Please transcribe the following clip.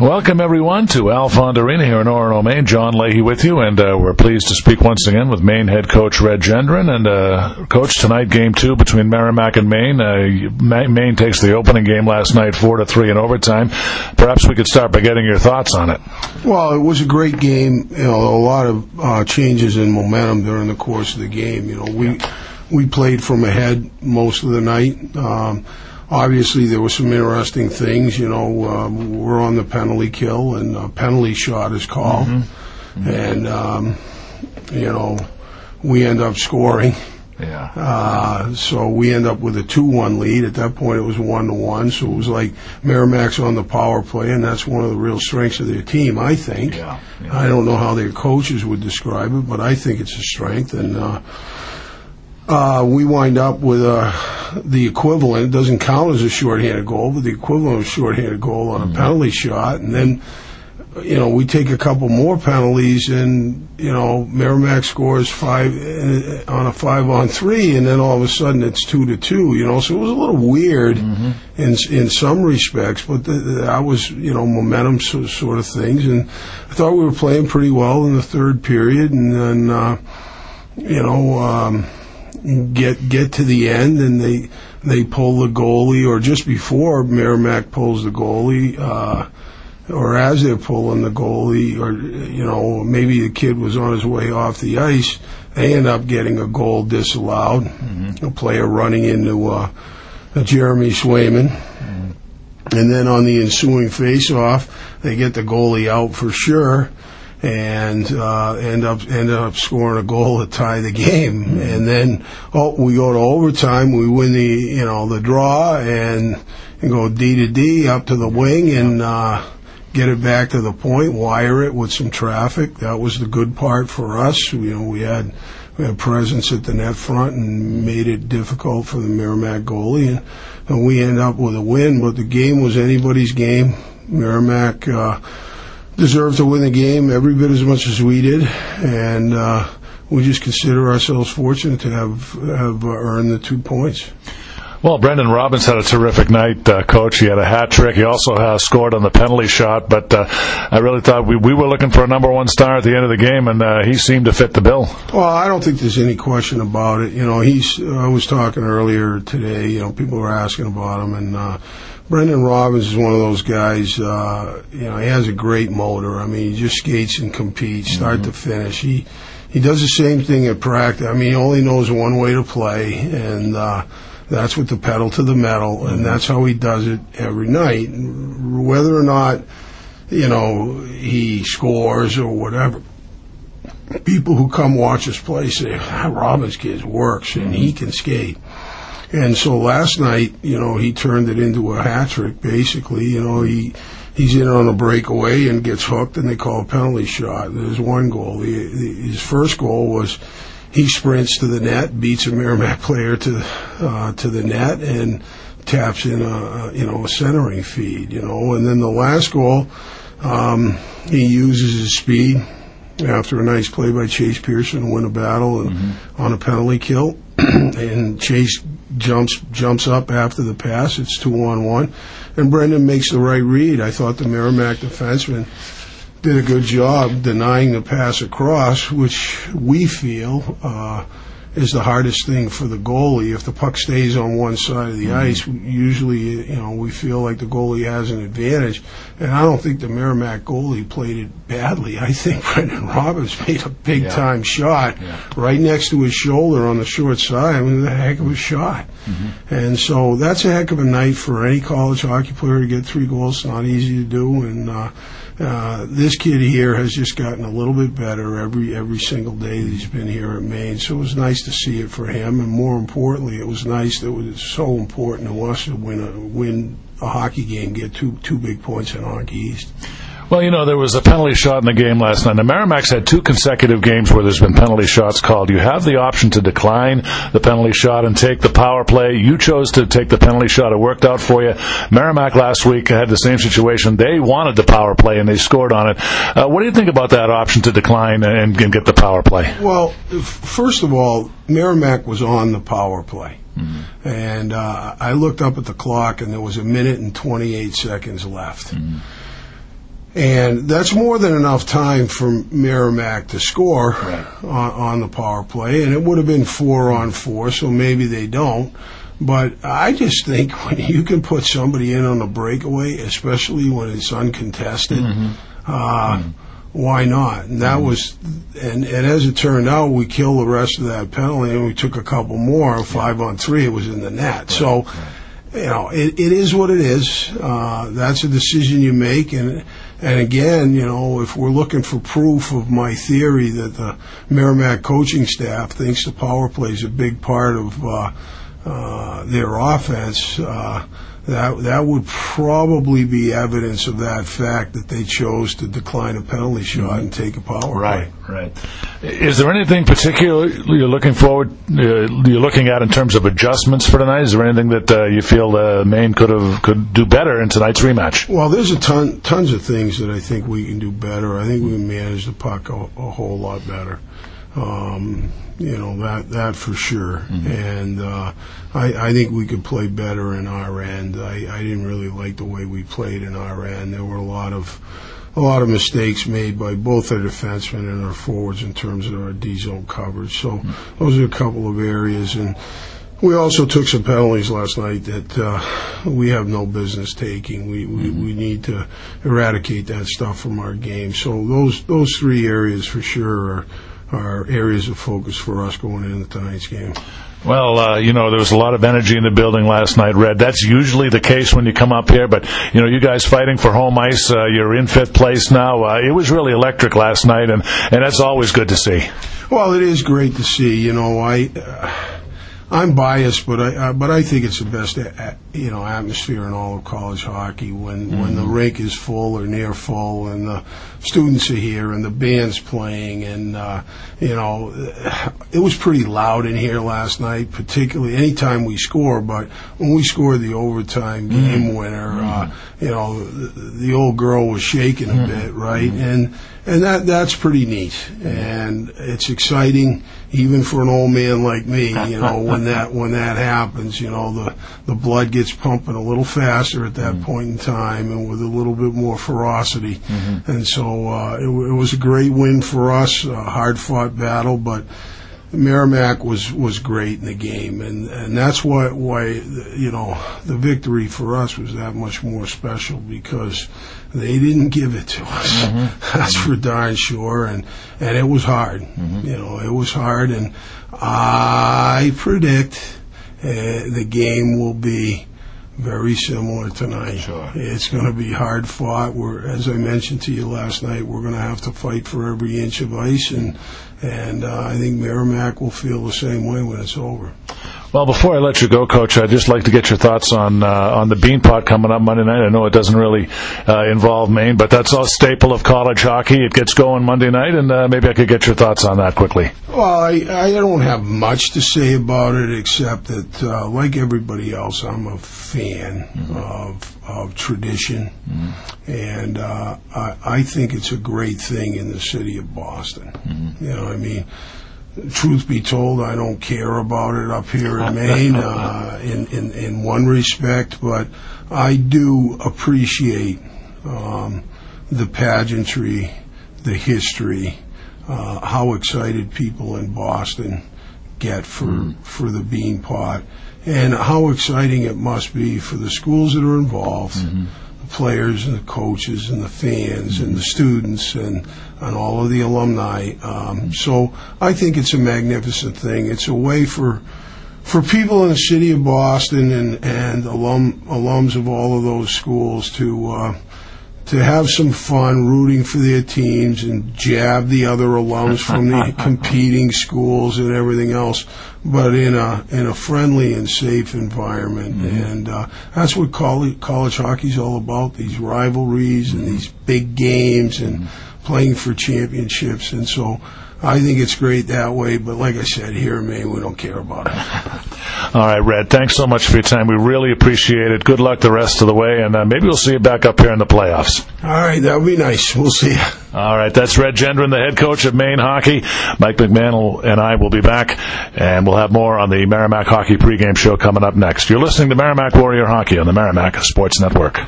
Welcome, everyone, to Alfond Arena here in Orono, Maine. John Leahy with you, and uh, we're pleased to speak once again with Maine head coach Red Gendron. And, uh, coach, tonight, game two between Merrimack and Maine. Uh, Maine takes the opening game last night, 4 to 3 in overtime. Perhaps we could start by getting your thoughts on it. Well, it was a great game. You know, a lot of uh, changes in momentum during the course of the game. You know, we, we played from ahead most of the night. Um, obviously there were some interesting things. You know, um, we're on the penalty kill, and a penalty shot is called, mm-hmm. and um, you know, we end up scoring. Yeah. Uh, so we end up with a two-one lead. At that point, it was one to one. So it was like Merrimack's on the power play, and that's one of the real strengths of their team. I think. Yeah. yeah. I don't know how their coaches would describe it, but I think it's a strength, and. Uh, uh, we wind up with uh, the equivalent. It doesn't count as a shorthanded goal, but the equivalent of a shorthanded goal on a mm-hmm. penalty shot. And then, you know, we take a couple more penalties, and you know, Merrimack scores five uh, on a five on three, and then all of a sudden it's two to two. You know, so it was a little weird mm-hmm. in in some respects, but the, that was you know momentum so, sort of things. And I thought we were playing pretty well in the third period, and then uh, you know. Um, get get to the end and they they pull the goalie, or just before Merrimack pulls the goalie, uh, or as they're pulling the goalie, or you know maybe the kid was on his way off the ice. They end up getting a goal disallowed. Mm-hmm. A player running into uh, Jeremy Swayman. Mm-hmm. And then on the ensuing face-off, they get the goalie out for sure and uh, end up ended up scoring a goal to tie the game. Mm-hmm. And then oh, we go to overtime. We win the you know the draw and, and go D to D up to the wing and uh, get it back to the point. Wire it with some traffic. That was the good part for us. You know we had. We had presence at the net front and made it difficult for the Merrimack goalie, and, and we end up with a win. But the game was anybody's game. Merrimack uh, deserved to win the game every bit as much as we did, and uh, we just consider ourselves fortunate to have have uh, earned the two points. Well, Brendan Robbins had a terrific night, uh, coach. He had a hat trick. He also uh, scored on the penalty shot, but uh, I really thought we, we were looking for a number one star at the end of the game, and uh, he seemed to fit the bill. Well, I don't think there's any question about it. You know, he's. I was talking earlier today. You know, people were asking about him, and uh, Brendan Robbins is one of those guys. Uh, you know, he has a great motor. I mean, he just skates and competes, start mm-hmm. to finish. He he does the same thing at practice. I mean, he only knows one way to play, and uh, that's with the pedal to the metal, mm-hmm. and that's how he does it every night. Whether or not you know he scores or whatever, people who come watch us play say, ah, "Robbins kid works and he can skate." And so last night, you know, he turned it into a hat trick. Basically, you know, he he's in on a breakaway and gets hooked, and they call a penalty shot. There's one goal. The, the, his first goal was he sprints to the net, beats a Merrimack player to uh, to the net, and taps in a you know a centering feed. You know, and then the last goal, um, he uses his speed after a nice play by Chase Pearson to win a battle and mm-hmm. on a penalty kill, and Chase jumps jumps up after the pass. It's two on one, and Brendan makes the right read. I thought the Merrimack defenseman did a good job denying the pass across, which we feel. Uh, is the hardest thing for the goalie. If the puck stays on one side of the mm-hmm. ice, usually you know we feel like the goalie has an advantage. And I don't think the Merrimack goalie played it badly. I think Brendan Robbins made a big yeah. time shot yeah. right next to his shoulder on the short side. I mean, a heck of a shot. Mm-hmm. And so that's a heck of a night for any college hockey player to get three goals. It's not easy to do, and. Uh, uh, this kid here has just gotten a little bit better every every single day that he's been here at Maine. So it was nice to see it for him, and more importantly, it was nice that it was so important to us to win a win a hockey game, get two two big points in Hockey East. Well, you know, there was a penalty shot in the game last night. The Merrimack's had two consecutive games where there's been penalty shots called. You have the option to decline the penalty shot and take the power play. You chose to take the penalty shot. It worked out for you. Merrimack last week had the same situation. They wanted the power play and they scored on it. Uh, what do you think about that option to decline and, and get the power play? Well, first of all, Merrimack was on the power play. Mm-hmm. And uh, I looked up at the clock, and there was a minute and 28 seconds left. Mm-hmm And that's more than enough time for Merrimack to score Right. on, on the power play, and it would have been four on four, so maybe they don't. But I just think when you can put somebody in on a breakaway, especially when it's uncontested, uh, why not? And that was, and, and as it turned out, we killed the rest of that penalty, and we took a couple more. Five on three, it was in the net. So, you know, it, it is what it is. Uh, that's a decision you make, and and again, you know, if we're looking for proof of my theory that the Merrimack coaching staff thinks the power play is a big part of uh, uh, their offense, uh, that that would probably be evidence of that fact that they chose to decline a penalty shot and take a power Right, play. right. Is there anything particular you're looking forward, uh, you're looking at in terms of adjustments for tonight? Is there anything that uh, you feel uh, Maine could have could do better in tonight's rematch? Well, there's a ton, tons of things that I think we can do better. I think we can manage the puck a, a whole lot better. Um, you know that that for sure. And uh, I, I think we could play better in our end. I, I didn't really like the way we played in our end. There were a lot of a lot of mistakes made by both our defensemen and our forwards in terms of our D zone coverage. So those are a couple of areas and. We also took some penalties last night that uh, we have no business taking. We, we we need to eradicate that stuff from our game. So those those three areas for sure are are areas of focus for us going into tonight's game. Well, uh, you know, there was a lot of energy in the building last night, Red. That's usually the case when you come up here, but, you know, you guys fighting for home ice, uh, you're in fifth place now. Uh, it was really electric last night, and, and that's always good to see. Well, it is great to see. You know, I uh, I'm biased, but I uh, but I think it's the best uh, you know atmosphere in all of college hockey when mm-hmm. when the rink is full or near full and the students are here and the band's playing and uh, you know it was pretty loud in here last night, particularly anytime we score. But when we scored the overtime mm-hmm. game winner, uh, mm-hmm. you know the, the old girl was shaking a bit, right? And and that that's pretty neat, and it's exciting even for an old man like me. You know, when that when that happens, you know the the blood gets pumping a little faster at that point in time, and with a little bit more ferocity. And so uh, it, w- it was a great win for us, a hard fought battle, but. Merrimack was was great in the game, and and that's why why you know the victory for us was that much more special because they didn't give it to us. That's for darn sure, and and it was hard. You know, it was hard, and I predict uh, the game will be very similar tonight. Sure. It's going to be hard fought. We're, as I mentioned to you last night, we're going to have to fight for every inch of ice, and and uh, I think Merrimack will feel the same way when it's over. Well, before I let you go, Coach, I'd just like to get your thoughts on uh, on the Beanpot coming up Monday night. I know it doesn't really uh, involve Maine, but that's a staple of college hockey. It gets going Monday night, and uh, maybe I could get your thoughts on that quickly. Well, I, I don't have much to say about it except that, uh, like everybody else, I'm a fan of of tradition, and uh, I, I think it's a great thing in the city of Boston. You know, I mean. Truth be told, I don't care about it up here in Maine uh, in, in in one respect, but I do appreciate um, the pageantry, the history, uh, how excited people in Boston get for for the bean pot, and how exciting it must be for the schools that are involved, the players and the coaches and the fans and the students and and all of the alumni. Um, so I think it's a magnificent thing. It's a way for for people in the city of Boston and and alum alums of all of those schools to. Uh, to have some fun rooting for their teams and jab the other alums from the competing schools and everything else, but in a in a friendly and safe environment. Mm-hmm. And uh, that's what college, college hockey's all about: these rivalries and mm-hmm. these big games and mm-hmm. playing for championships. And so. I think it's great that way, but like I said, here in Maine, we don't care about it. All right, Red. Thanks so much for your time. We really appreciate it. Good luck the rest of the way, and uh, maybe we'll see you back up here in the playoffs. All right, that would be nice. We'll see you. All right, that's Red Gendron, the head coach of Maine Hockey. Mike McMahon and I will be back, and we'll have more on the Merrimack Hockey pregame show coming up next. You're listening to Merrimack Warrior Hockey on the Merrimack Sports Network.